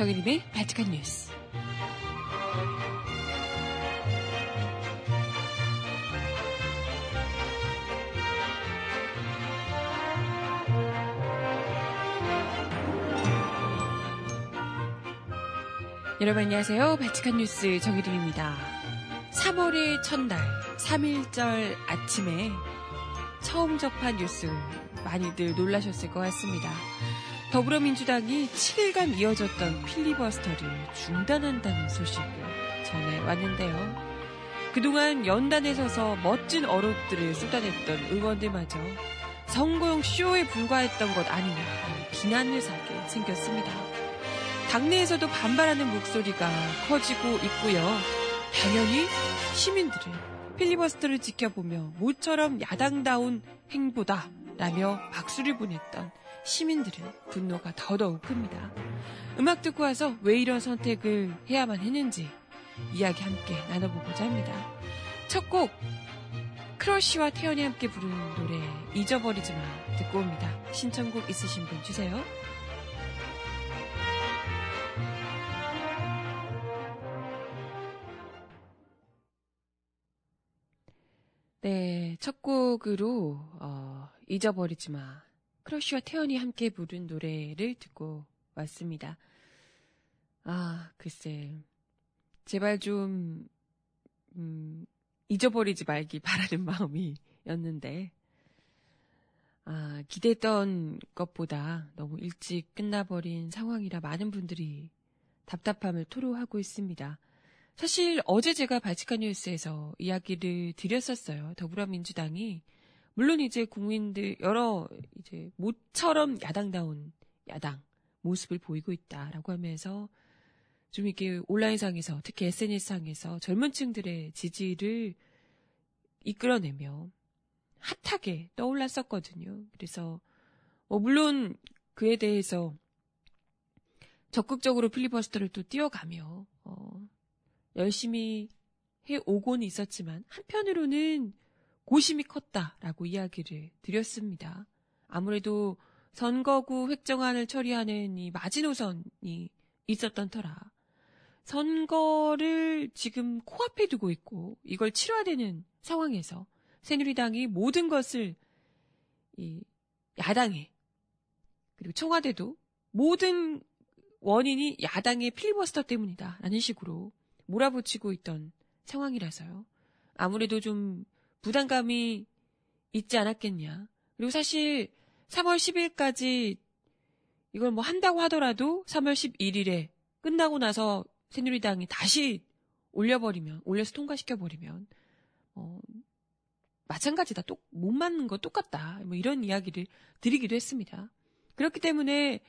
정혜림의 바티칸 뉴스. 여러분 안녕하세요. 바티칸 뉴스 정혜림입니다. 3월의 첫날, 3일절 아침에 처음 접한 뉴스 많이들 놀라셨을 것 같습니다. 더불어민주당이 7일간 이어졌던 필리버스터를 중단한다는 소식을 전해왔는데요. 그동안 연단에 서서 멋진 어록들을 쏟아냈던 의원들마저 선거용 쇼에 불과했던 것 아니냐 하는 비난을 사게 생겼습니다. 당내에서도 반발하는 목소리가 커지고 있고요. 당연히 시민들은 필리버스터를 지켜보며 모처럼 야당다운 행보다 라며 박수를 보냈던 시민들은 분노가 더더욱 큽니다. 음악 듣고 와서 왜 이런 선택을 해야만 했는지 이야기 함께 나눠보고자 합니다. 첫 곡, 크러쉬와 태연이 함께 부르는 노래 잊어버리지 마 듣고 옵니다. 신청곡 있으신 분 주세요. 네, 첫 곡으로 어, 잊어버리지 마. 크러쉬와 태연이 함께 부른 노래를 듣고 왔습니다. 아, 글쎄. 제발 좀, 음, 잊어버리지 말기 바라는 마음이었는데, 아, 기대했던 것보다 너무 일찍 끝나버린 상황이라 많은 분들이 답답함을 토로하고 있습니다. 사실 어제 제가 발칙한 뉴스에서 이야기를 드렸었어요. 더불어민주당이 물론 이제 국민들 여러 이제 모처럼 야당다운 야당 모습을 보이고 있다라고 하면서 좀 이게 온라인상에서 특히 SNS상에서 젊은 층들의 지지를 이끌어내며 핫하게 떠올랐었거든요. 그래서 뭐 물론 그에 대해서 적극적으로 필리버스터를 또 뛰어가며 어, 열심히 해 오곤 있었지만 한편으로는 고심이 컸다라고 이야기를 드렸습니다. 아무래도 선거구 획정안을 처리하는 이 마지노선이 있었던 터라 선거를 지금 코앞에 두고 있고 이걸 치러야 되는 상황에서 새누리당이 모든 것을 이 야당에 그리고 청와대도 모든 원인이 야당의 필리버스터 때문이다라는 식으로 몰아붙이고 있던 상황이라서요. 아무래도 좀 부담감이 있지 않았겠냐. 그리고 사실 3월 10일까지 이걸 뭐 한다고 하더라도 3월 11일에 끝나고 나서 새누리당이 다시 올려버리면, 올려서 통과시켜버리면, 어, 마찬가지다. 똑, 못 맞는 거 똑같다. 뭐 이런 이야기를 드리기도 했습니다. 그렇기 때문에,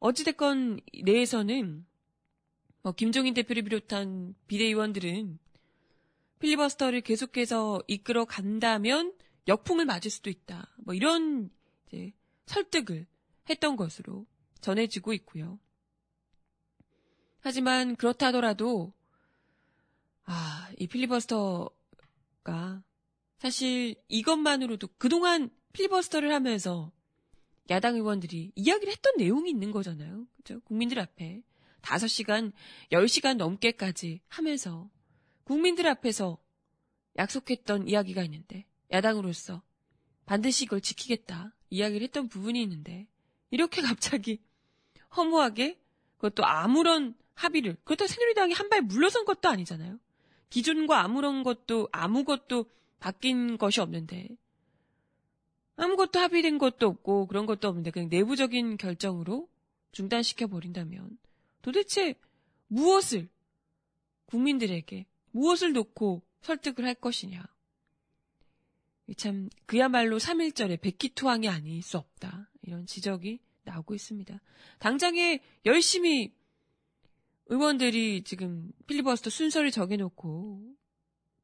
어찌됐건 내에서는 뭐 김종인 대표를 비롯한 비대위원들은 필리버스터를 계속해서 이끌어 간다면 역풍을 맞을 수도 있다. 뭐 이런 이제 설득을 했던 것으로 전해지고 있고요. 하지만 그렇다 하더라도 아, 이 필리버스터가 사실 이것만으로도 그동안 필리버스터를 하면서 야당 의원들이 이야기를 했던 내용이 있는 거잖아요. 그죠? 국민들 앞에. 5시간, 10시간 넘게까지 하면서 국민들 앞에서 약속했던 이야기가 있는데 야당으로서 반드시 이걸 지키겠다 이야기를 했던 부분이 있는데 이렇게 갑자기 허무하게 그것도 아무런 합의를 그것도 새누리당이 한 발 물러선 것도 아니잖아요. 기존과 아무런 것도 아무것도 바뀐 것이 없는데 아무것도 합의된 것도 없고 그런 것도 없는데 그냥 내부적인 결정으로 중단시켜 버린다면 도대체 무엇을 국민들에게 무엇을 놓고 설득을 할 것이냐. 참 그야말로 3일절에 백기투항이 아닐 수 없다. 이런 지적이 나오고 있습니다. 당장에 열심히 의원들이 지금 필리버스터 순서를 정해놓고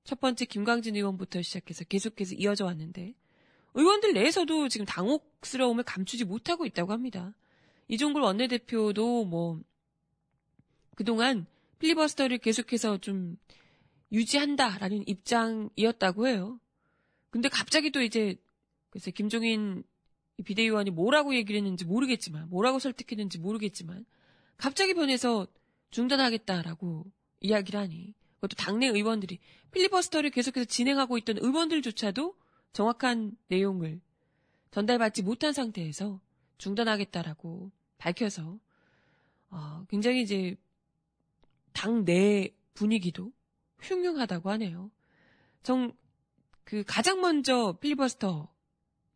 첫 번째 김광진 의원부터 시작해서 계속해서 이어져 왔는데 의원들 내에서도 지금 당혹스러움을 감추지 못하고 있다고 합니다. 이종걸 원내대표도 뭐 그동안 필리버스터를 계속해서 좀 유지한다라는 입장이었다고 해요. 근데 갑자기 또 이제 글쎄 김종인 비대위원이 뭐라고 얘기를 했는지 모르겠지만 뭐라고 설득했는지 모르겠지만 갑자기 변해서 중단하겠다라고 이야기를 하니 그것도 당내 의원들이 필리버스터를 계속해서 진행하고 있던 의원들조차도 정확한 내용을 전달받지 못한 상태에서 중단하겠다라고 밝혀서 어, 굉장히 이제 당내 분위기도 흉흉하다고 하네요. 정, 그 가장 먼저 필리버스터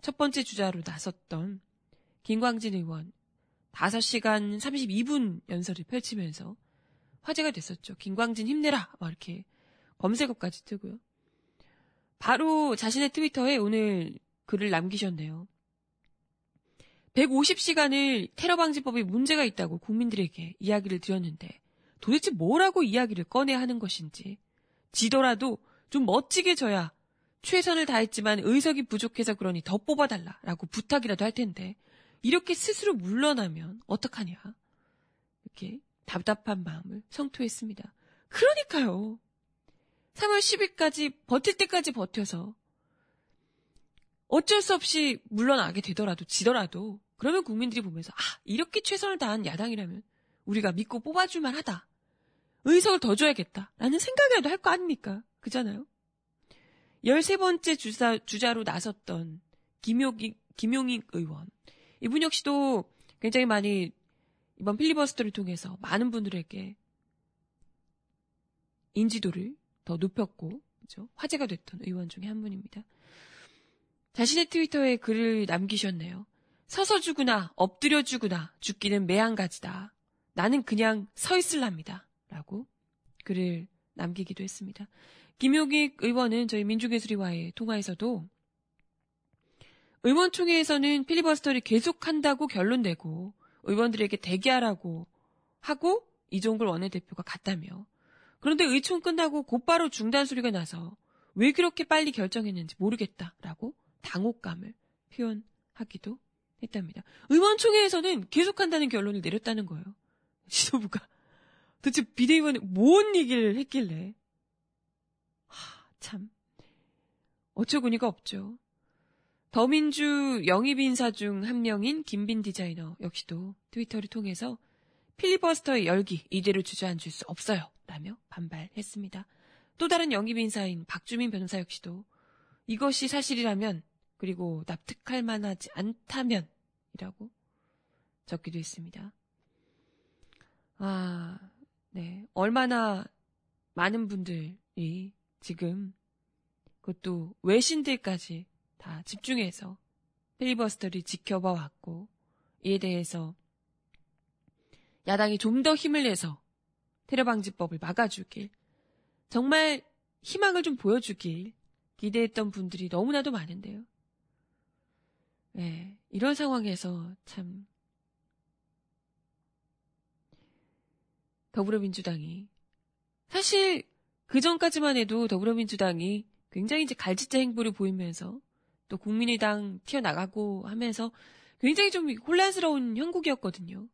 첫 번째 주자로 나섰던 김광진 의원 5시간 32분 연설을 펼치면서 화제가 됐었죠. 김광진 힘내라! 막 이렇게 검색어까지 뜨고요. 바로 자신의 트위터에 오늘 글을 남기셨네요. 150시간을 테러 방지법에 문제가 있다고 국민들에게 이야기를 드렸는데 도대체 뭐라고 이야기를 꺼내야 하는 것인지 지더라도 좀 멋지게 져야 최선을 다했지만 의석이 부족해서 그러니 더 뽑아달라라고 부탁이라도 할 텐데 이렇게 스스로 물러나면 어떡하냐 이렇게 답답한 마음을 성토했습니다. 그러니까요. 3월 10일까지 버틸 때까지 버텨서 어쩔 수 없이 물러나게 되더라도 지더라도 그러면 국민들이 보면서 아 이렇게 최선을 다한 야당이라면 우리가 믿고 뽑아줄 만 하다. 의석을 더 줘야겠다라는 생각이라도 할 거 아닙니까? 그잖아요. 13번째 주사, 주자로 나섰던 김용익, 김용익 의원. 이분 역시도 굉장히 많이 이번 필리버스터를 통해서 많은 분들에게 인지도를 더 높였고, 그죠? 화제가 됐던 의원 중에 한 분입니다. 자신의 트위터에 글을 남기셨네요. 서서 죽으나 엎드려 죽으나 죽기는 매한가지다. 나는 그냥 서 있을랍니다. 라고 글을 남기기도 했습니다. 김용익 의원은 저희 민주예술위와의 통화에서도 의원총회에서는 필리버스터를 계속한다고 결론 내고 의원들에게 대기하라고 하고 이종걸 원내대표가 갔다며 그런데 의총 끝나고 곧바로 중단 소리가 나서 왜 그렇게 빨리 결정했는지 모르겠다라고 당혹감을 표현하기도 했답니다. 의원총회에서는 계속한다는 결론을 내렸다는 거예요. 지도부가 도대체 비대위원이 뭔 얘기를 했길래 하, 참 어처구니가 없죠. 더민주 영입 인사 중 한 명인 김빈 디자이너 역시도 트위터를 통해서 필리버스터의 열기 이대로 주저앉을 수 없어요. 라며 반발했습니다. 또 다른 영입 인사인 박주민 변호사 역시도 이것이 사실이라면 그리고 납득할 만하지 않다면 이라고 적기도 했습니다. 아, 네. 얼마나 많은 분들이 지금 그것도 외신들까지 다 집중해서 필리버스터를 지켜봐 왔고 이에 대해서 야당이 좀 더 힘을 내서 테러 방지법을 막아주길 정말 희망을 좀 보여주길 기대했던 분들이 너무나도 많은데요. 네, 이런 상황에서 참 더불어민주당이 사실 그 전까지만 해도 더불어민주당이 굉장히 이제 갈짓자 행보를 보이면서 또 국민의당 튀어나가고 하면서 굉장히 좀 혼란스러운 형국이었거든요.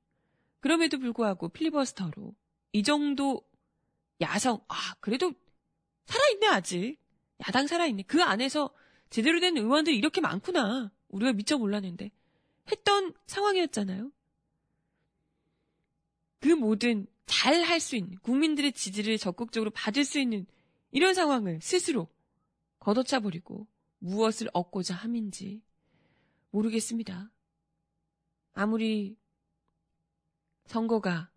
그럼에도 불구하고 필리버스터로 이 정도 야성, 아, 그래도 살아있네, 아직. 야당 살아있네. 그 안에서 제대로 된 의원들이 이렇게 많구나. 우리가 미처 몰랐는데. 했던 상황이었잖아요. 그 모든 잘 할 수 있는, 국민들의 지지를 적극적으로 받을 수 있는 이런 상황을 스스로 걷어차 버리고 무엇을 얻고자 함인지 모르겠습니다. 아무리 선거가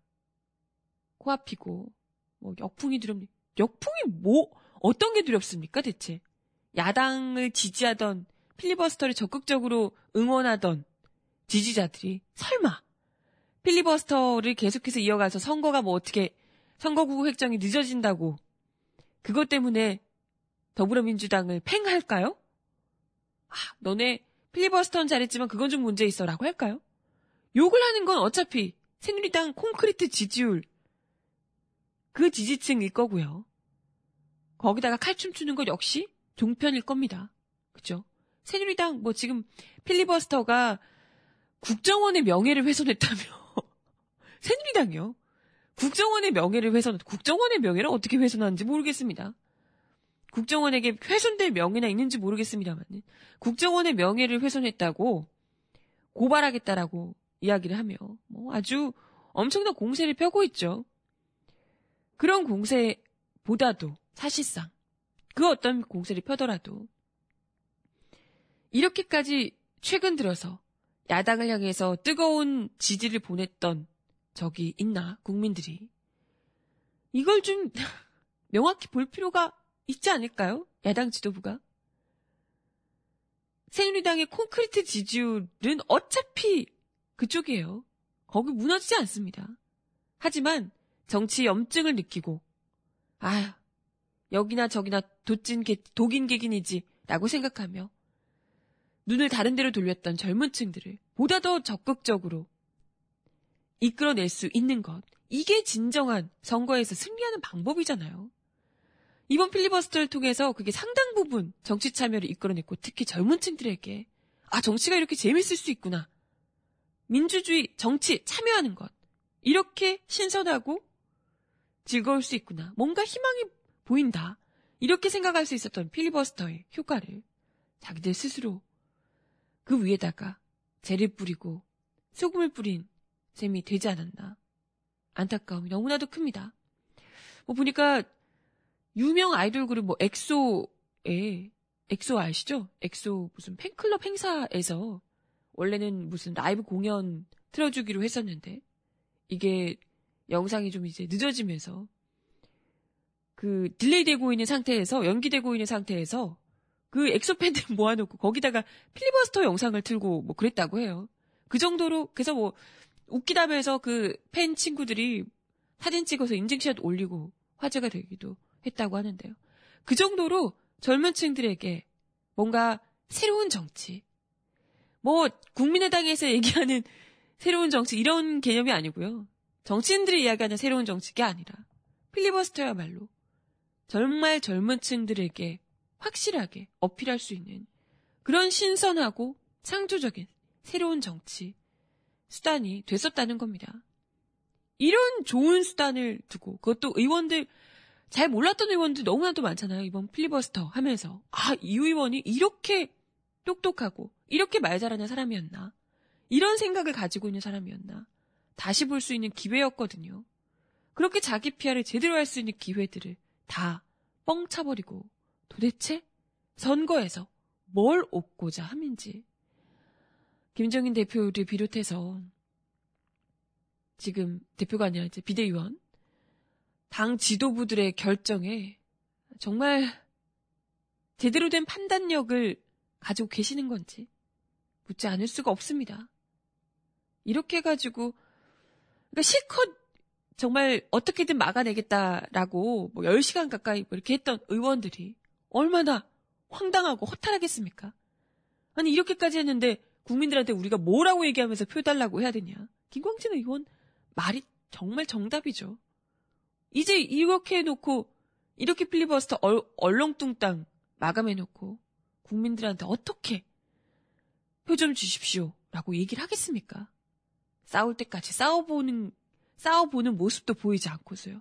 코앞이고 뭐 역풍이 두렵니 역풍이 뭐 어떤 게 두렵습니까 대체 야당을 지지하던 필리버스터를 적극적으로 응원하던 지지자들이 설마 필리버스터를 계속해서 이어가서 선거가 뭐 어떻게 선거구구 획정이 늦어진다고 그것 때문에 더불어민주당을 팽할까요? 아, 너네 필리버스터는 잘했지만 그건 좀 문제 있어라고 할까요? 욕을 하는 건 어차피 새누리당 콘크리트 지지율 그 지지층일 거고요. 거기다가 칼춤 추는 것 역시 종편일 겁니다. 그죠? 새누리당 뭐 지금 필리버스터가 국정원의 명예를 훼손했다며. 새누리당이요. 국정원의 명예를 훼손, 국정원의 명예를 어떻게 훼손하는지 모르겠습니다. 국정원에게 훼손될 명예나 있는지 모르겠습니다만, 국정원의 명예를 훼손했다고 고발하겠다라고 이야기를 하며, 뭐 아주 엄청난 공세를 펴고 있죠. 그런 공세보다도 사실상 그 어떤 공세를 펴더라도 이렇게까지 최근 들어서 야당을 향해서 뜨거운 지지를 보냈던 적이 있나 국민들이 이걸 좀 명확히 볼 필요가 있지 않을까요? 야당 지도부가 새누리당의 콘크리트 지지율은 어차피 그쪽이에요. 거기 무너지지 않습니다. 하지만 정치 염증을 느끼고 아 여기나 저기나 도찐 개, 독인 개긴이지 라고 생각하며 눈을 다른 데로 돌렸던 젊은 층들을 보다 더 적극적으로 이끌어낼 수 있는 것. 이게 진정한 선거에서 승리하는 방법이잖아요. 이번 필리버스터를 통해서 그게 상당 부분 정치 참여를 이끌어냈고 특히 젊은 층들에게 아 정치가 이렇게 재밌을 수 있구나. 민주주의 정치 참여하는 것 이렇게 신선하고 즐거울 수 있구나. 뭔가 희망이 보인다. 이렇게 생각할 수 있었던 필리버스터의 효과를 자기들 스스로 그 위에다가 재를 뿌리고 소금을 뿌린 셈이 되지 않았나. 안타까움이 너무나도 큽니다. 뭐 보니까 유명 아이돌 그룹 뭐 엑소의 엑소 아시죠? 엑소 무슨 팬클럽 행사에서 원래는 무슨 라이브 공연 틀어주기로 했었는데 이게 영상이 좀 이제 늦어지면서 그 delay 되고 있는 상태에서 연기되고 있는 상태에서 그 엑소 팬들 모아놓고 거기다가 필리버스터 영상을 틀고 뭐 그랬다고 해요. 그 정도로 그래서 뭐 웃기다면서 그 팬 친구들이 사진 찍어서 인증샷 올리고 화제가 되기도 했다고 하는데요. 그 정도로 젊은 층들에게 뭔가 새로운 정치, 뭐 국민의당에서 얘기하는 새로운 정치 이런 개념이 아니고요. 정치인들이 이야기하는 새로운 정치가 아니라 필리버스터야말로 정말 젊은 층들에게 확실하게 어필할 수 있는 그런 신선하고 창조적인 새로운 정치 수단이 됐었다는 겁니다. 이런 좋은 수단을 두고 그것도 의원들 잘 몰랐던 의원들 너무나도 많잖아요. 이번 필리버스터 하면서 아, 이 의원이 이렇게 똑똑하고 이렇게 말 잘하는 사람이었나? 이런 생각을 가지고 있는 사람이었나? 다시 볼 수 있는 기회였거든요. 그렇게 자기 피아를 제대로 할 수 있는 기회들을 다 뻥 차버리고 도대체 선거에서 뭘 얻고자 함인지 김정인 대표를 비롯해서 지금 대표가 아니라 이제 비대위원 당 지도부들의 결정에 정말 제대로 된 판단력을 가지고 계시는 건지 묻지 않을 수가 없습니다. 이렇게 해가지고 그러니까 실컷 정말 어떻게든 막아내겠다라고 뭐 10시간 가까이 뭐 이렇게 했던 의원들이 얼마나 황당하고 허탈하겠습니까? 아니 이렇게까지 했는데 국민들한테 우리가 뭐라고 얘기하면서 표 달라고 해야 되냐? 김광진 의원 말이 정말 정답이죠. 이제 이렇게 해놓고 이렇게 필리버스터 얼, 얼렁뚱땅 마감해놓고 국민들한테 어떻게 표 좀 주십시오 라고 얘기를 하겠습니까? 싸울 때까지 싸워보는 싸워보는 모습도 보이지 않고서요.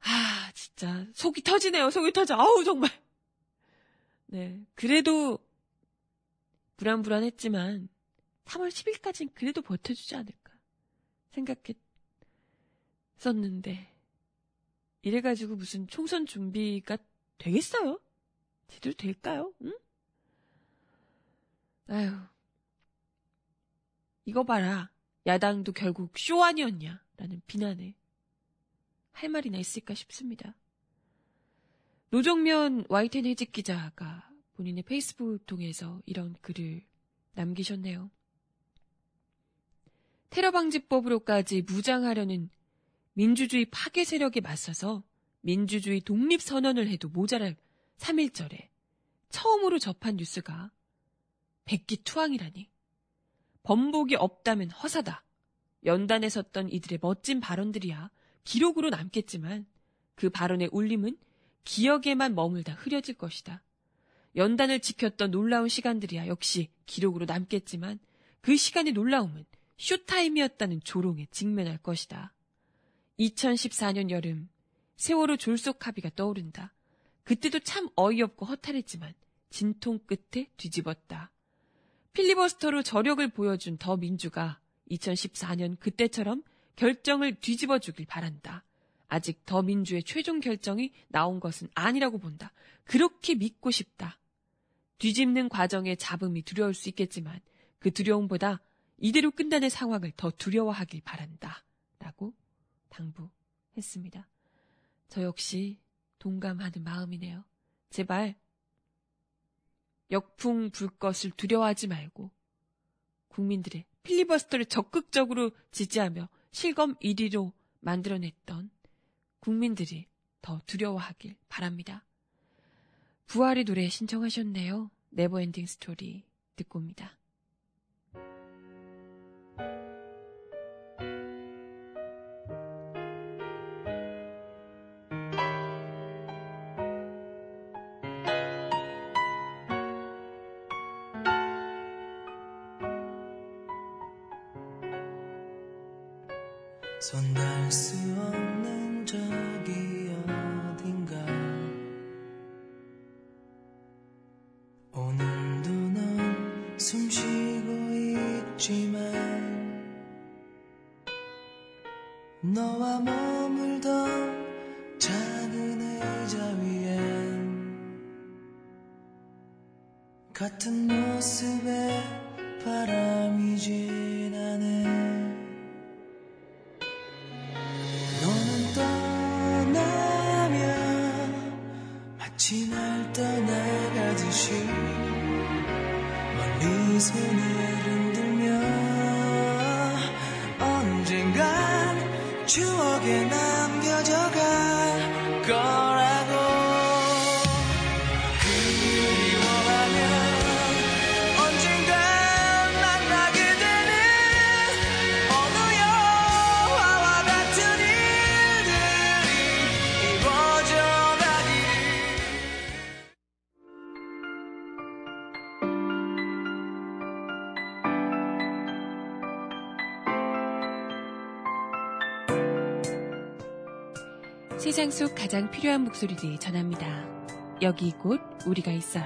아, 진짜 속이 터지네요. 속이 터져. 아우 정말. 네, 그래도 불안불안했지만 3월 10일까지는 그래도 버텨주지 않을까 생각했었는데 이래가지고 무슨 총선 준비가 되겠어요? 제대로 될까요? 응? 아유, 이거 봐라. 야당도 결국 쇼 아니었냐? 라는 비난에 할 말이나 있을까 싶습니다. 노정면 YTN 해직 기자가 본인의 페이스북 통해서 이런 글을 남기셨네요. 테러 방지법으로까지 무장하려는 민주주의 파괴 세력에 맞서서 민주주의 독립 선언을 해도 모자랄 3일절에 처음으로 접한 뉴스가 백기투항이라니. 번복이 없다면 허사다. 연단에 섰던 이들의 멋진 발언들이야 기록으로 남겠지만 그 발언의 울림은 기억에만 머물다 흐려질 것이다. 연단을 지켰던 놀라운 시간들이야 역시 기록으로 남겠지만 그 시간의 놀라움은 쇼타임이었다는 조롱에 직면할 것이다. 2014년 여름 세월호 졸속 합의가 떠오른다. 그때도 참 어이없고 허탈했지만 진통 끝에 뒤집었다. 필리버스터로 저력을 보여준 더 민주가 2014년 그때처럼 결정을 뒤집어 주길 바란다. 아직 더 민주의 최종 결정이 나온 것은 아니라고 본다. 그렇게 믿고 싶다. 뒤집는 과정의 잡음이 두려울 수 있겠지만 그 두려움보다 이대로 끝나는 상황을 더 두려워하길 바란다. 라고 당부했습니다. 저 역시 동감하는 마음이네요. 제발 역풍 불 것을 두려워하지 말고 국민들의 필리버스터를 적극적으로 지지하며 실검 1위로 만들어냈던 국민들이 더 두려워하길 바랍니다. 부활의 노래 신청하셨네요. Never Ending Story 듣고 옵니다. 너와 머물던 작은 의자 위엔 같은 모습에 바람이 지나네. 마치 날 떠나가듯이 멀리 손을 흔 추억에 가장 필요한 목소리를 전합니다. 여기 곧 우리가 있어요.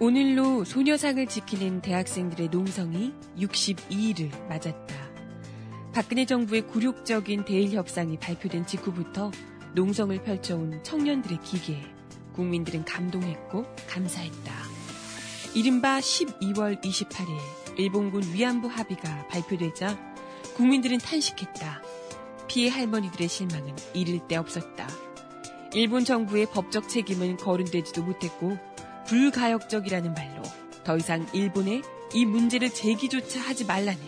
오늘로 소녀상을 지키는 대학생들의 농성이 62일을 맞았다. 박근혜 정부의 굴욕적인 대일 협상이 발표된 직후부터 농성을 펼쳐온 청년들의 기계에 국민들은 감동했고 감사했다. 이른바 12월 28일 일본군 위안부 합의가 발표되자 국민들은 탄식했다. 피해 할머니들의 실망은 이를 데 없었다. 일본 정부의 법적 책임은 거론되지도 못했고 불가역적이라는 말로 더 이상 일본에 이 문제를 제기조차 하지 말라는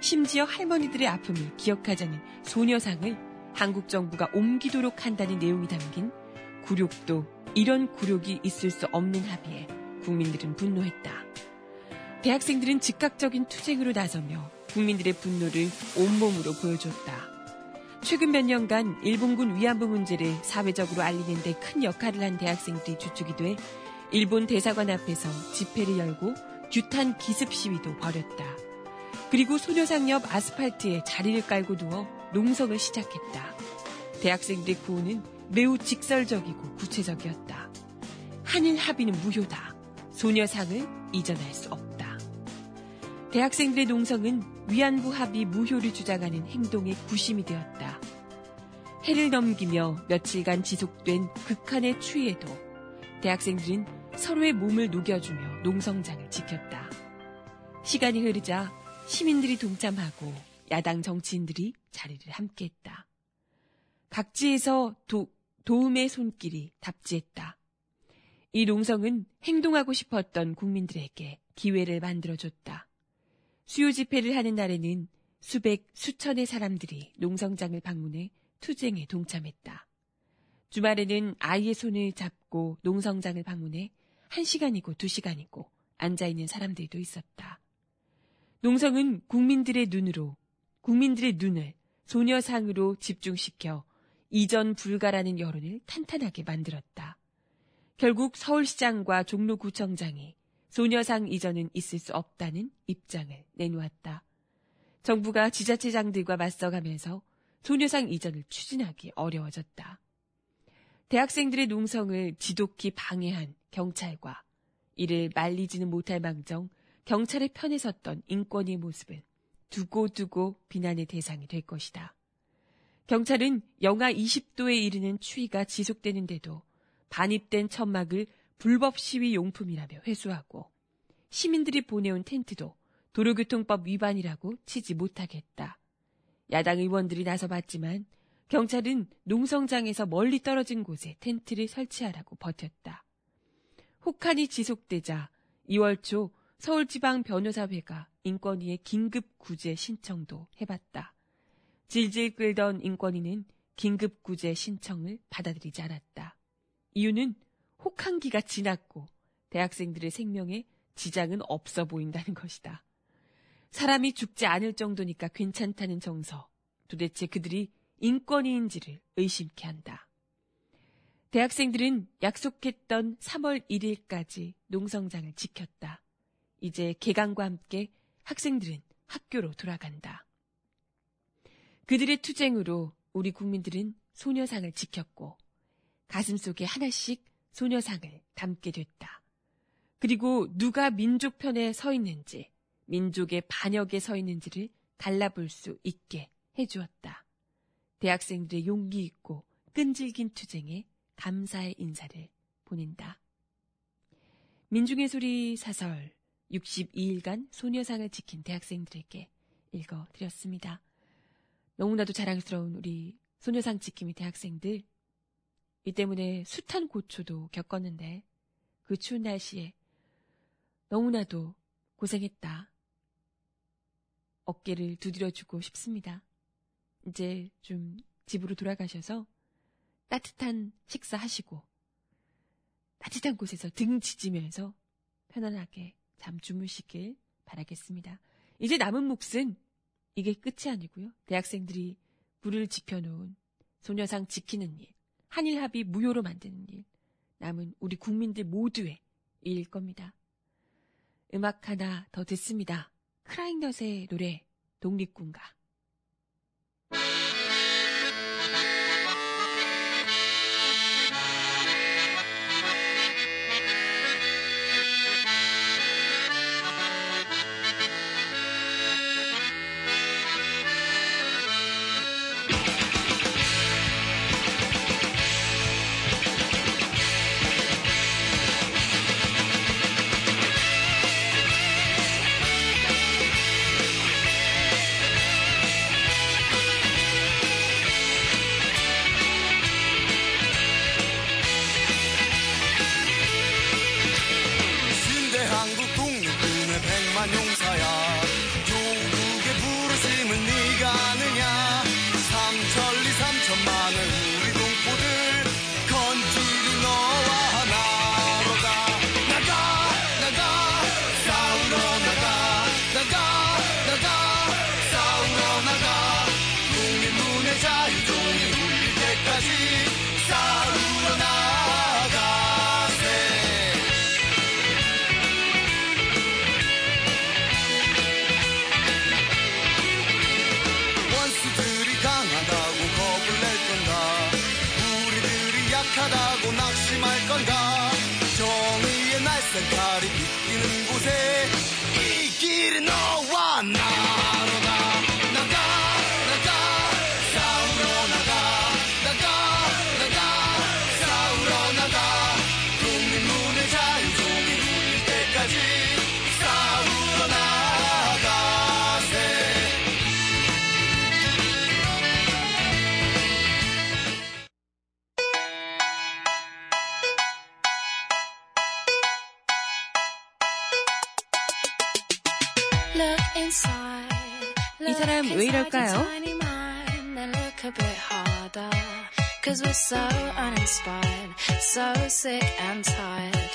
심지어 할머니들의 아픔을 기억하자는 소녀상을 한국 정부가 옮기도록 한다는 내용이 담긴 굴욕도 이런 굴욕이 있을 수 없는 합의에 국민들은 분노했다. 대학생들은 즉각적인 투쟁으로 나서며 국민들의 분노를 온몸으로 보여줬다. 최근 몇 년간 일본군 위안부 문제를 사회적으로 알리는 데 큰 역할을 한 대학생들이 주축이 돼 일본 대사관 앞에서 집회를 열고 규탄 기습 시위도 벌였다. 그리고 소녀상 옆 아스팔트에 자리를 깔고 누워 농성을 시작했다. 대학생들의 구호는 매우 직설적이고 구체적이었다. 한일 합의는 무효다. 소녀상을 이전할 수 없다. 대학생들의 농성은 위안부 합의 무효를 주장하는 행동의 구심이 되었다. 해를 넘기며 며칠간 지속된 극한의 추위에도 대학생들은 서로의 몸을 녹여주며 농성장을 지켰다. 시간이 흐르자 시민들이 동참하고 야당 정치인들이 자리를 함께했다. 각지에서 도, 도움의 손길이 답지했다. 이 농성은 행동하고 싶었던 국민들에게 기회를 만들어줬다. 수요 집회를 하는 날에는 수백, 수천의 사람들이 농성장을 방문해 투쟁에 동참했다. 주말에는 아이의 손을 잡고 농성장을 방문해 1시간이고 2시간이고 앉아있는 사람들도 있었다. 농성은 국민들의 눈으로, 국민들의 눈을 소녀상으로 집중시켜 이전 불가라는 여론을 탄탄하게 만들었다. 결국 서울시장과 종로구청장이 소녀상 이전은 있을 수 없다는 입장을 내놓았다. 정부가 지자체장들과 맞서가면서 소녀상 이전을 추진하기 어려워졌다. 대학생들의 농성을 지독히 방해한 경찰과 이를 말리지는 못할 망정 경찰의 편에 섰던 인권의 모습은 두고두고 비난의 대상이 될 것이다. 경찰은 영하 20도에 이르는 추위가 지속되는데도 반입된 천막을 불법 시위 용품이라며 회수하고 시민들이 보내온 텐트도 도로교통법 위반이라고 치지 못하겠다. 야당 의원들이 나서봤지만 경찰은 농성장에서 멀리 떨어진 곳에 텐트를 설치하라고 버텼다. 혹한이 지속되자 2월 초 서울지방변호사회가 인권위에 긴급 구제 신청도 해봤다. 질질 끌던 인권위는 긴급 구제 신청을 받아들이지 않았다. 이유는 혹한기가 지났고 대학생들의 생명에 지장은 없어 보인다는 것이다. 사람이 죽지 않을 정도니까 괜찮다는 정서. 도대체 그들이 인권위인지를 의심케 한다. 대학생들은 약속했던 3월 1일까지 농성장을 지켰다. 이제 개강과 함께 학생들은 학교로 돌아간다. 그들의 투쟁으로 우리 국민들은 소녀상을 지켰고 가슴 속에 하나씩 소녀상을 담게 됐다. 그리고 누가 민족 편에 서 있는지, 민족의 반역에 서 있는지를 갈라볼 수 있게 해주었다. 대학생들의 용기 있고 끈질긴 투쟁에 감사의 인사를 보낸다. 민중의 소리 사설 62일간 소녀상을 지킨 대학생들에게 읽어드렸습니다. 너무나도 자랑스러운 우리 소녀상 지킴이 대학생들. 이 때문에 숱한 고초도 겪었는데 그 추운 날씨에 너무나도 고생했다. 어깨를 두드려주고 싶습니다. 이제 좀 집으로 돌아가셔서 따뜻한 식사하시고 따뜻한 곳에서 등 지지면서 편안하게 잠 주무시길 바라겠습니다. 이제 남은 몫은 이게 끝이 아니고요. 대학생들이 불을 지펴놓은 소녀상 지키는 일, 한일 합의 무효로 만드는 일, 남은 우리 국민들 모두의 일일 겁니다. 음악 하나 더 듣습니다. 크라잉넛의 노래 독립군가. So sick and tired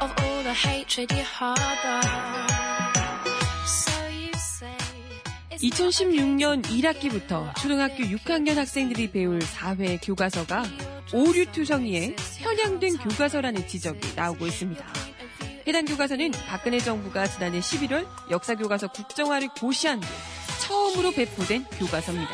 of all the hatred you harbor. So you say 2016년 1학기부터 초등학교 6학년 학생들이 배울 사회 교과서가 오류투성이에 편향된 교과서라는 지적이 나오고 있습니다. 해당 교과서는 박근혜 정부가 지난해 11월 역사교과서 국정화를 고시한 뒤 처음으로 배포된 교과서입니다.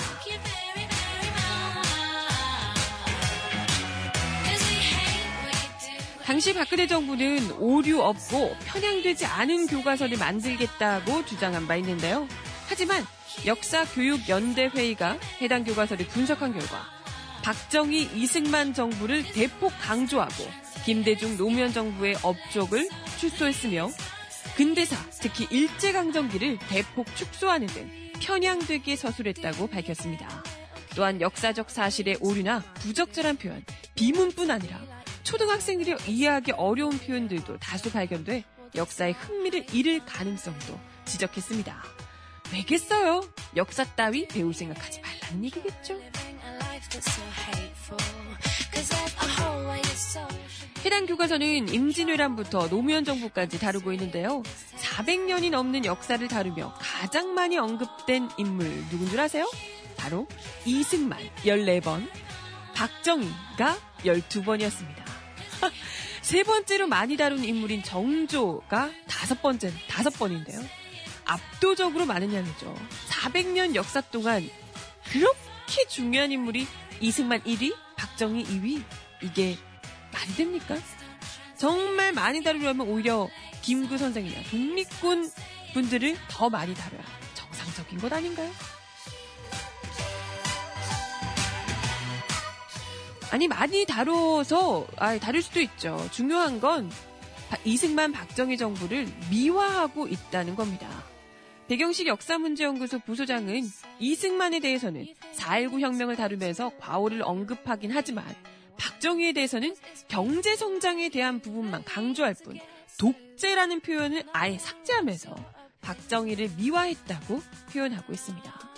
당시 박근혜 정부는 오류 없고 편향되지 않은 교과서를 만들겠다고 주장한 바 있는데요. 하지만 역사교육연대회의가 해당 교과서를 분석한 결과 박정희 이승만 정부를 대폭 강조하고 김대중 노무현 정부의 업적을 축소했으며 근대사, 특히 일제강점기를 대폭 축소하는 등 편향되게 서술했다고 밝혔습니다. 또한 역사적 사실의 오류나 부적절한 표현, 비문뿐 아니라 초등학생들이 이해하기 어려운 표현들도 다수 발견돼 역사의 흥미를 잃을 가능성도 지적했습니다. 왜겠어요? 역사 따위 배울 생각하지 말라는 얘기겠죠. 해당 교과서는 임진왜란부터 노무현 정부까지 다루고 있는데요. 400년이 넘는 역사를 다루며 가장 많이 언급된 인물 누군 줄 아세요? 바로 이승만 14번, 박정희가 12번이었습니다. 세 번째로 많이 다룬 인물인 정조가 다섯 번째, 다섯 번인데요. 압도적으로 많은 양이죠. 400년 역사 동안 그렇게 중요한 인물이 이승만 1위, 박정희 2위. 이게 말이 됩니까? 정말 많이 다루려면 오히려 김구 선생이나 독립군 분들을 더 많이 다뤄야 정상적인 것 아닌가요? 아니 많이 다뤄서 아 다룰 수도 있죠. 중요한 건 이승만 박정희 정부를 미화하고 있다는 겁니다. 배경식 역사문제연구소 부소장은 이승만에 대해서는 4.19 혁명을 다루면서 과오를 언급하긴 하지만 박정희에 대해서는 경제 성장에 대한 부분만 강조할 뿐 독재라는 표현을 아예 삭제하면서 박정희를 미화했다고 표현하고 있습니다.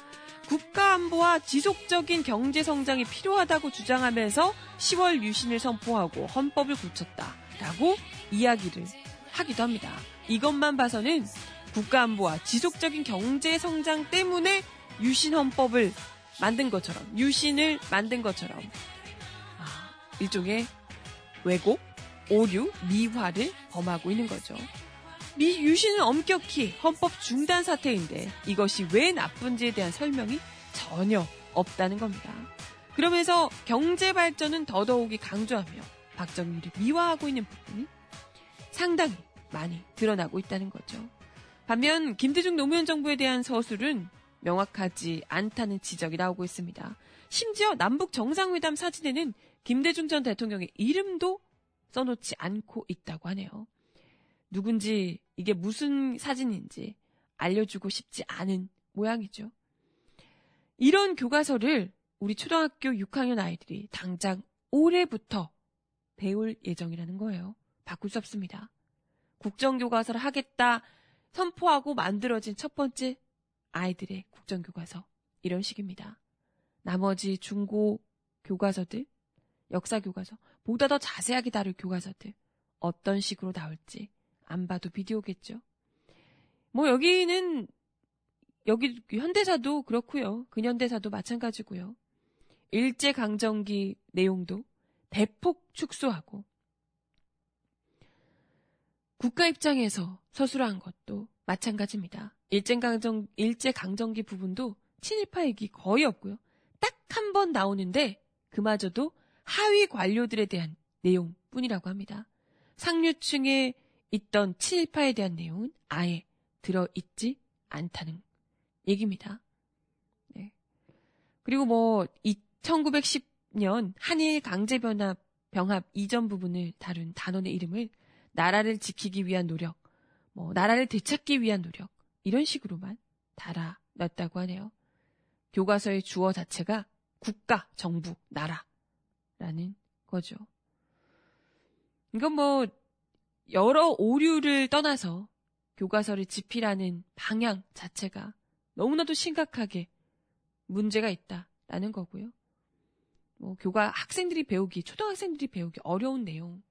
국가안보와 지속적인 경제성장이 필요하다고 주장하면서 10월 유신을 선포하고 헌법을 고쳤다라고 이야기를 하기도 합니다. 이것만 봐서는 국가안보와 지속적인 경제성장 때문에 유신헌법을 만든 것처럼, 유신을 만든 것처럼 일종의 왜곡, 오류, 미화를 범하고 있는 거죠. 미 유신은 엄격히 헌법 중단 사태인데 이것이 왜 나쁜지에 대한 설명이 전혀 없다는 겁니다. 그러면서 경제 발전은 더더욱이 강조하며 박정희를 미화하고 있는 부분이 상당히 많이 드러나고 있다는 거죠. 반면 김대중 노무현 정부에 대한 서술은 명확하지 않다는 지적이 나오고 있습니다. 심지어 남북 정상회담 사진에는 김대중 전 대통령의 이름도 써놓지 않고 있다고 하네요. 누군지 이게 무슨 사진인지 알려주고 싶지 않은 모양이죠. 이런 교과서를 우리 초등학교 6학년 아이들이 당장 올해부터 배울 예정이라는 거예요. 바꿀 수 없습니다. 국정교과서를 하겠다 선포하고 만들어진 첫 번째 아이들의 국정교과서. 이런 식입니다. 나머지 중고 교과서들, 역사 교과서, 보다 더 자세하게 다룰 교과서들, 어떤 식으로 나올지 안 봐도 비디오겠죠. 뭐 여기는 여기 현대사도 그렇고요. 근현대사도 마찬가지고요. 일제 강점기 내용도 대폭 축소하고 국가 입장에서 서술한 것도 마찬가지입니다. 일제 강점 일제 강점기 부분도 친일파 얘기 거의 없고요. 딱 한 번 나오는데 그마저도 하위 관료들에 대한 내용뿐이라고 합니다. 상류층에 있던 친일파에 대한 내용은 아예 들어있지 않다는 얘기입니다. 네. 그리고 뭐, 1910년 한일 강제변합 병합 이전 부분을 다룬 단원의 이름을 나라를 지키기 위한 노력, 뭐, 나라를 되찾기 위한 노력, 이런 식으로만 달아놨다고 하네요. 교과서의 주어 자체가 국가, 정부, 나라, 라는 거죠. 이건 뭐, 여러 오류를 떠나서 교과서를 집필하는 방향 자체가 너무나도 심각하게 문제가 있다라는 거고요. 뭐, 교과 학생들이 배우기, 초등학생들이 배우기 어려운 내용,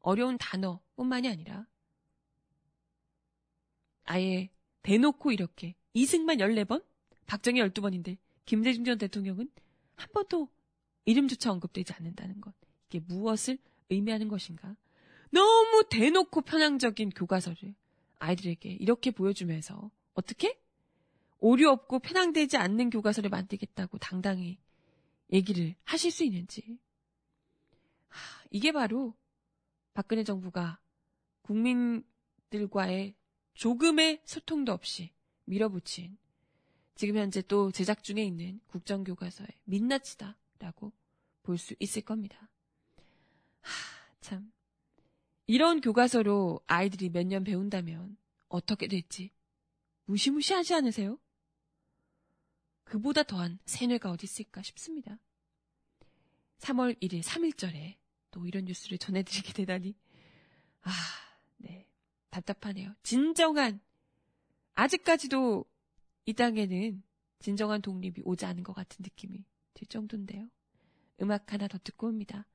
어려운 단어뿐만이 아니라 아예 대놓고 이렇게 이승만 14번, 박정희 12번인데 김대중 전 대통령은 한 번도 이름조차 언급되지 않는다는 것. 이게 무엇을 의미하는 것인가? 너무 대놓고 편향적인 교과서를 아이들에게 이렇게 보여주면서 어떻게? 오류 없고 편향되지 않는 교과서를 만들겠다고 당당히 얘기를 하실 수 있는지. 하, 이게 바로 박근혜 정부가 국민들과의 조금의 소통도 없이 밀어붙인 지금 현재 또 제작 중에 있는 국정교과서의 민낯이다라고 볼 수 있을 겁니다. 하, 참. 이런 교과서로 아이들이 몇 년 배운다면 어떻게 될지 무시무시하지 않으세요? 그보다 더한 세뇌가 어디 있을까 싶습니다. 3월 1일 3일절에 또 이런 뉴스를 전해드리게 되다니 아, 네. 답답하네요. 진정한 아직까지도 이 땅에는 진정한 독립이 오지 않은 것 같은 느낌이 들 정도인데요. 음악 하나 더 듣고 옵니다.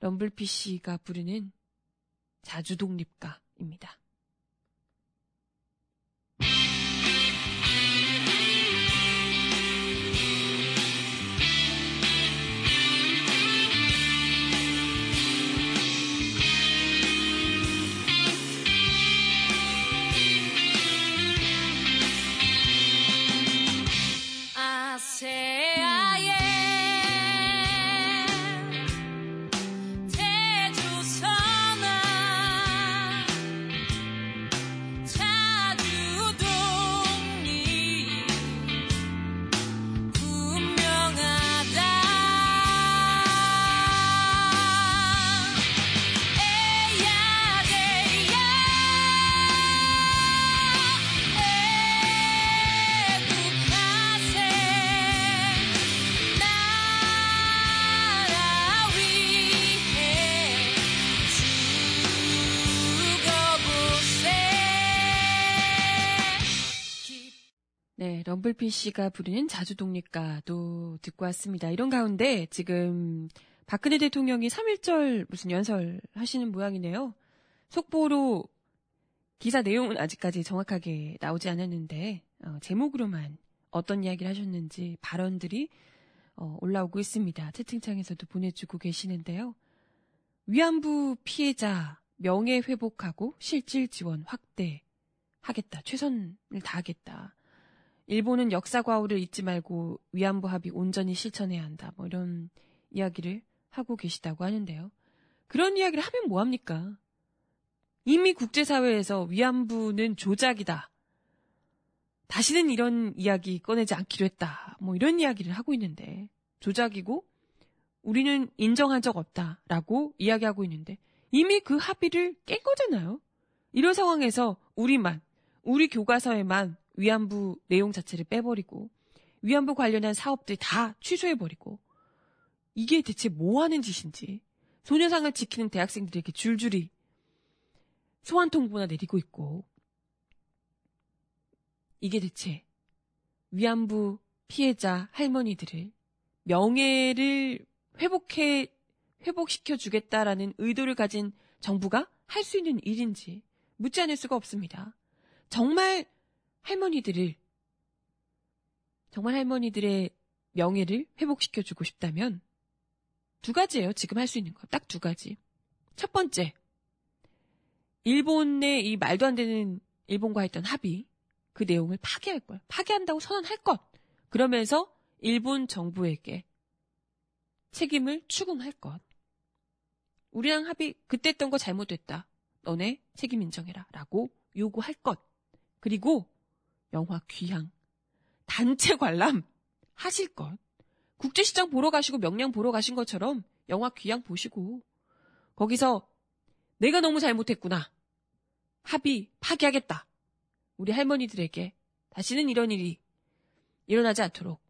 럼블피쉬가 부르는 자주독립가입니다. 럼블피 씨가 부르는 자주독립가도 듣고 왔습니다. 이런 가운데 지금 박근혜 대통령이 3.1절 무슨 연설 하시는 모양이네요. 속보로 기사 내용은 아직까지 정확하게 나오지 않았는데 어, 제목으로만 어떤 이야기를 하셨는지 발언들이 어, 올라오고 있습니다. 채팅창에서도 보내주고 계시는데요. 위안부 피해자 명예 회복하고 실질 지원 확대하겠다. 최선을 다하겠다. 일본은 역사 과오를 잊지 말고 위안부 합의 온전히 실천해야 한다. 뭐 이런 이야기를 하고 계시다고 하는데요. 그런 이야기를 하면 뭐합니까? 이미 국제사회에서 위안부는 조작이다. 다시는 이런 이야기 꺼내지 않기로 했다. 뭐 이런 이야기를 하고 있는데 조작이고 우리는 인정한 적 없다라고 이야기하고 있는데 이미 그 합의를 깬 거잖아요. 이런 상황에서 우리만 우리 교과서에만 위안부 내용 자체를 빼버리고 위안부 관련한 사업들 다 취소해버리고 이게 대체 뭐 하는 짓인지 소녀상을 지키는 대학생들에게 줄줄이 소환 통보나 내리고 있고 이게 대체 위안부 피해자 할머니들을 명예를 회복해 회복시켜 주겠다라는 의도를 가진 정부가 할 수 있는 일인지 묻지 않을 수가 없습니다. 정말 할머니들을 정말 할머니들의 명예를 회복시켜주고 싶다면 두 가지예요. 지금 할 수 있는 거. 딱 두 가지. 첫 번째. 일본의 이 말도 안 되는 일본과 했던 합의. 그 내용을 파기할 거예요. 파기한다고 선언할 것. 그러면서 일본 정부에게 책임을 추궁할 것. 우리랑 합의 그때 했던 거 잘못됐다. 너네 책임 인정해라. 라고 요구할 것. 그리고 영화 귀향, 단체 관람 하실 것. 국제시장 보러 가시고 명량 보러 가신 것처럼 영화 귀향 보시고 거기서 내가 너무 잘못했구나. 합의 파기하겠다. 우리 할머니들에게 다시는 이런 일이 일어나지 않도록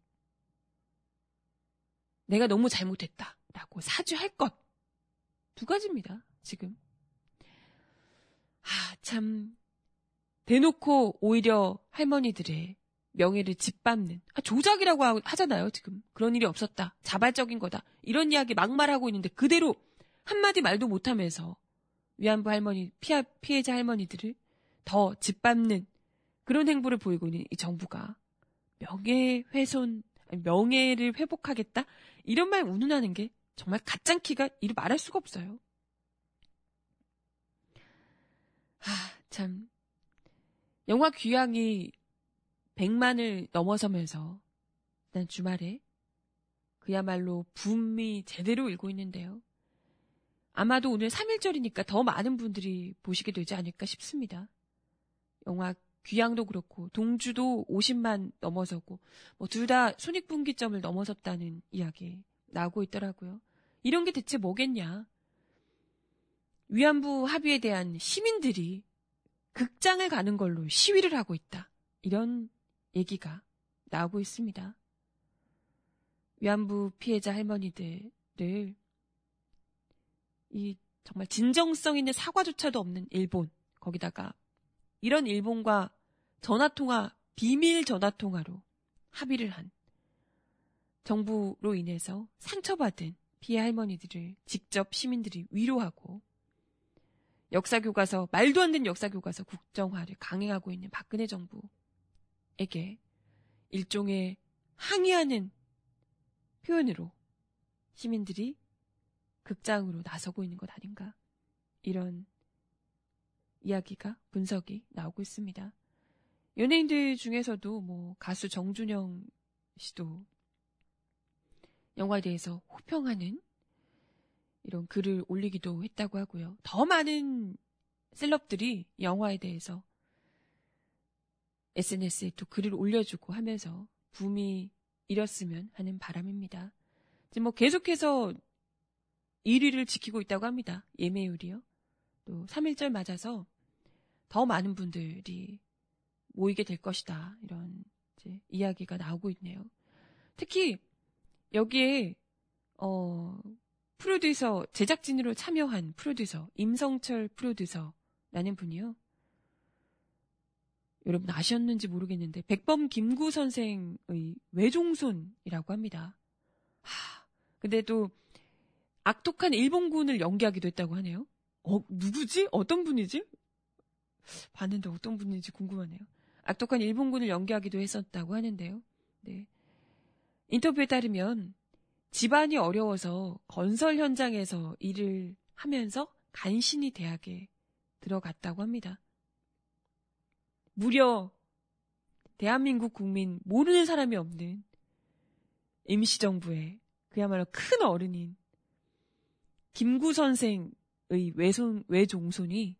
내가 너무 잘못했다. 라고 사죄할 것. 두 가지입니다. 지금. 아, 참, 대놓고 오히려 할머니들의 명예를 짓밟는 아, 조작이라고 하잖아요 지금. 그런 일이 없었다. 자발적인 거다. 이런 이야기 막말하고 있는데 그대로 한마디 말도 못하면서 위안부 할머니 피하, 피해자 할머니들을 더 짓밟는 그런 행보를 보이고 있는 이 정부가 명예훼손 명예를 회복하겠다? 이런 말 운운하는 게 정말 가짱키가 이루 말할 수가 없어요. 아, 참 영화 귀향이 100만을 넘어서면서 난 주말에 그야말로 붐이 제대로 일고 있는데요. 아마도 오늘 3일절이니까 더 많은 분들이 보시게 되지 않을까 싶습니다. 영화 귀향도 그렇고 동주도 50만 넘어서고 뭐 둘 다 손익분기점을 넘어섰다는 이야기 나오고 있더라고요. 이런 게 대체 뭐겠냐? 위안부 합의에 대한 시민들이 극장을 가는 걸로 시위를 하고 있다. 이런 얘기가 나오고 있습니다. 위안부 피해자 할머니들을 이 정말 진정성 있는 사과조차도 없는 일본 거기다가 이런 일본과 전화통화 비밀 전화통화로 합의를 한 정부로 인해서 상처받은 피해 할머니들을 직접 시민들이 위로하고 역사 교과서 말도 안 되는 역사 교과서 국정화를 강행하고 있는 박근혜 정부에게 일종의 항의하는 표현으로 시민들이 극장으로 나서고 있는 것 아닌가. 이런 이야기가, 분석이 나오고 있습니다. 연예인들 중에서도 뭐 가수 정준영 씨도 영화에 대해서 호평하는 이런 글을 올리기도 했다고 하고요. 더 많은 셀럽들이 영화에 대해서 SNS에 또 글을 올려주고 하면서 붐이 일었으면 하는 바람입니다. 지금 뭐 계속해서 1위를 지키고 있다고 합니다. 예매율이요. 또 3일절 맞아서 더 많은 분들이 모이게 될 것이다. 이런 이야기가 나오고 있네요. 특히 여기에 어 프로듀서 제작진으로 참여한 프로듀서 임성철 프로듀서라는 분이요. 여러분 아셨는지 모르겠는데 백범 김구 선생의 외종손이라고 합니다. 하, 근데 또 악독한 일본군을 연기하기도 했다고 하네요. 어, 누구지? 어떤 분이지? 봤는데 어떤 분인지 궁금하네요. 악독한 일본군을 연기하기도 했었다고 하는데요. 네. 인터뷰에 따르면 집안이 어려워서 건설 현장에서 일을 하면서 간신히 대학에 들어갔다고 합니다. 무려 대한민국 국민 모르는 사람이 없는 임시정부의 그야말로 큰 어른인 김구 선생의 외손, 외종손이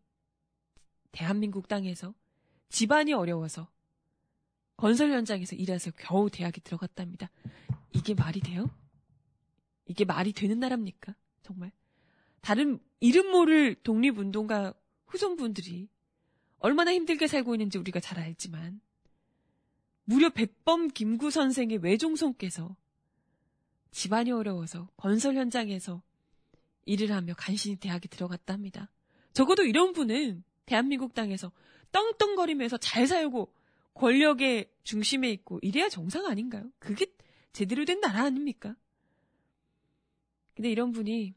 대한민국 땅에서 집안이 어려워서 건설 현장에서 일해서 겨우 대학에 들어갔답니다. 이게 말이 돼요? 이게 말이 되는 나라입니까? 정말. 다른 이름 모를 독립운동가 후손분들이 얼마나 힘들게 살고 있는지 우리가 잘 알지만 무려 백범 김구 선생의 외종손께서 집안이 어려워서 건설 현장에서 일을 하며 간신히 대학에 들어갔다 합니다. 적어도 이런 분은 대한민국 땅에서 떵떵거리면서 잘 살고 권력의 중심에 있고 이래야 정상 아닌가요? 그게 제대로 된 나라 아닙니까? 근데 이런 분이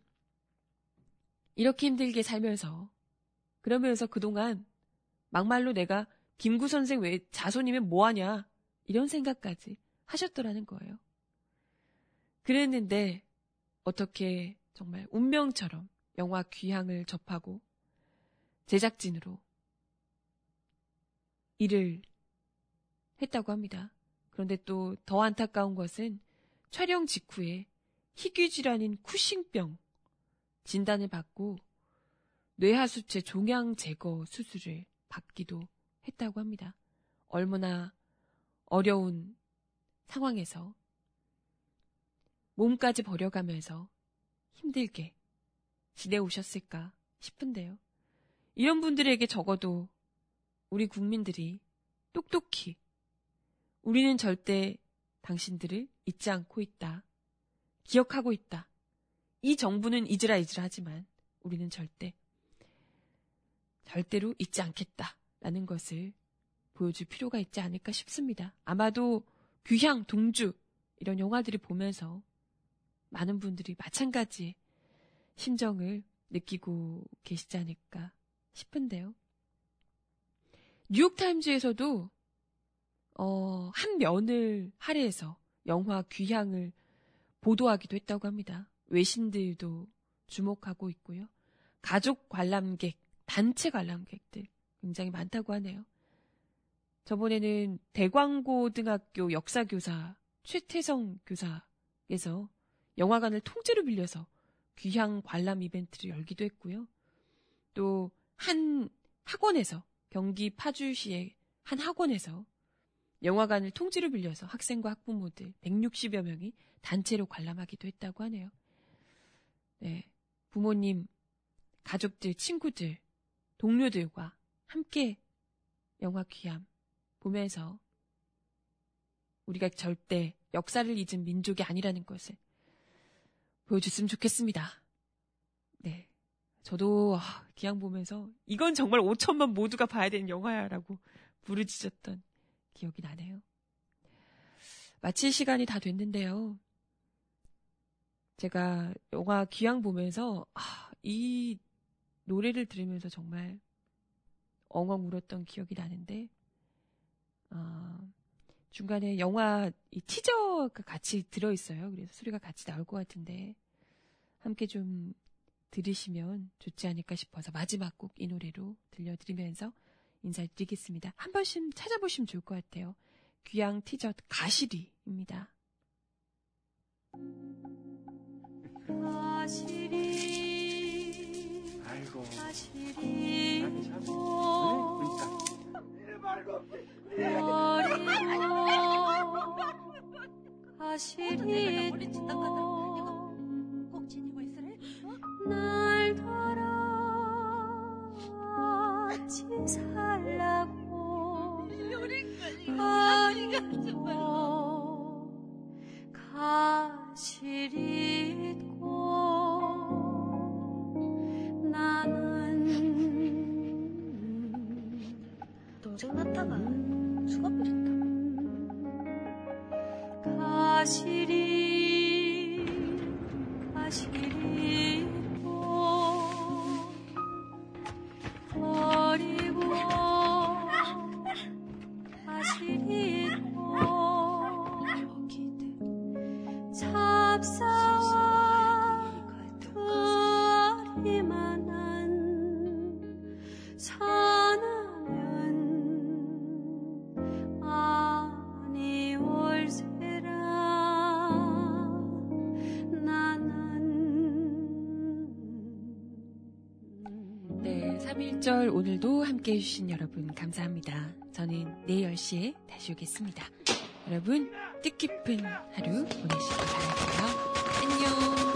이렇게 힘들게 살면서 그러면서 그동안 막말로 내가 김구 선생 왜 자손이면 뭐하냐 이런 생각까지 하셨더라는 거예요. 그랬는데 어떻게 정말 운명처럼 영화 귀향을 접하고 제작진으로 일을 했다고 합니다. 그런데 또 더 안타까운 것은 촬영 직후에 희귀 질환인 쿠싱병 진단을 받고 뇌하수체 종양 제거 수술을 받기도 했다고 합니다. 얼마나 어려운 상황에서 몸까지 버려가면서 힘들게 지내오셨을까 싶은데요. 이런 분들에게 적어도 우리 국민들이 똑똑히 우리는 절대 당신들을 잊지 않고 있다. 기억하고 있다. 이 정부는 잊으라 잊으라 하지만 우리는 절대 절대로 잊지 않겠다. 라는 것을 보여줄 필요가 있지 않을까 싶습니다. 아마도 귀향, 동주 이런 영화들을 보면서 많은 분들이 마찬가지의 심정을 느끼고 계시지 않을까 싶은데요. 뉴욕타임즈에서도 어, 한 면을 할애해서 영화 귀향을 보도하기도 했다고 합니다. 외신들도 주목하고 있고요. 가족 관람객, 단체 관람객들 굉장히 많다고 하네요. 저번에는 대광고등학교 역사교사 최태성 교사에서 영화관을 통째로 빌려서 귀향 관람 이벤트를 열기도 했고요. 또 한 학원에서 경기 파주시의 한 학원에서 영화관을 통째로 빌려서 학생과 학부모들 160여 명이 단체로 관람하기도 했다고 하네요. 네. 부모님, 가족들, 친구들, 동료들과 함께 영화 귀함 보면서 우리가 절대 역사를 잊은 민족이 아니라는 것을 보여줬으면 좋겠습니다. 네. 저도 아, 기왕 보면서 이건 정말 5천만 모두가 봐야 되는 영화야라고 부르짖었던 기억이 나네요. 마칠 시간이 다 됐는데요. 제가 영화 귀향 보면서 아, 이 노래를 들으면서 정말 엉엉 울었던 기억이 나는데 어, 중간에 영화 이 티저가 같이 들어 있어요. 그래서 소리가 같이 나올 것 같은데 함께 좀 들으시면 좋지 않을까 싶어서 마지막 곡 이 노래로 들려드리면서 인사드리겠습니다. 한 번씩 찾아보시면 좋을 것 같아요. 귀향 티저 가시리입니다. 가시리 아이고. 가시리 아니, 참. 버리고 가시리 꼭 지니고 있으래? 날 가시 3.1절 오늘도 함께 해주신 여러분 감사합니다. 저는 내일 10시에 다시 오겠습니다. 여러분, 뜻깊은 하루 보내시기 바랄게요. 안녕!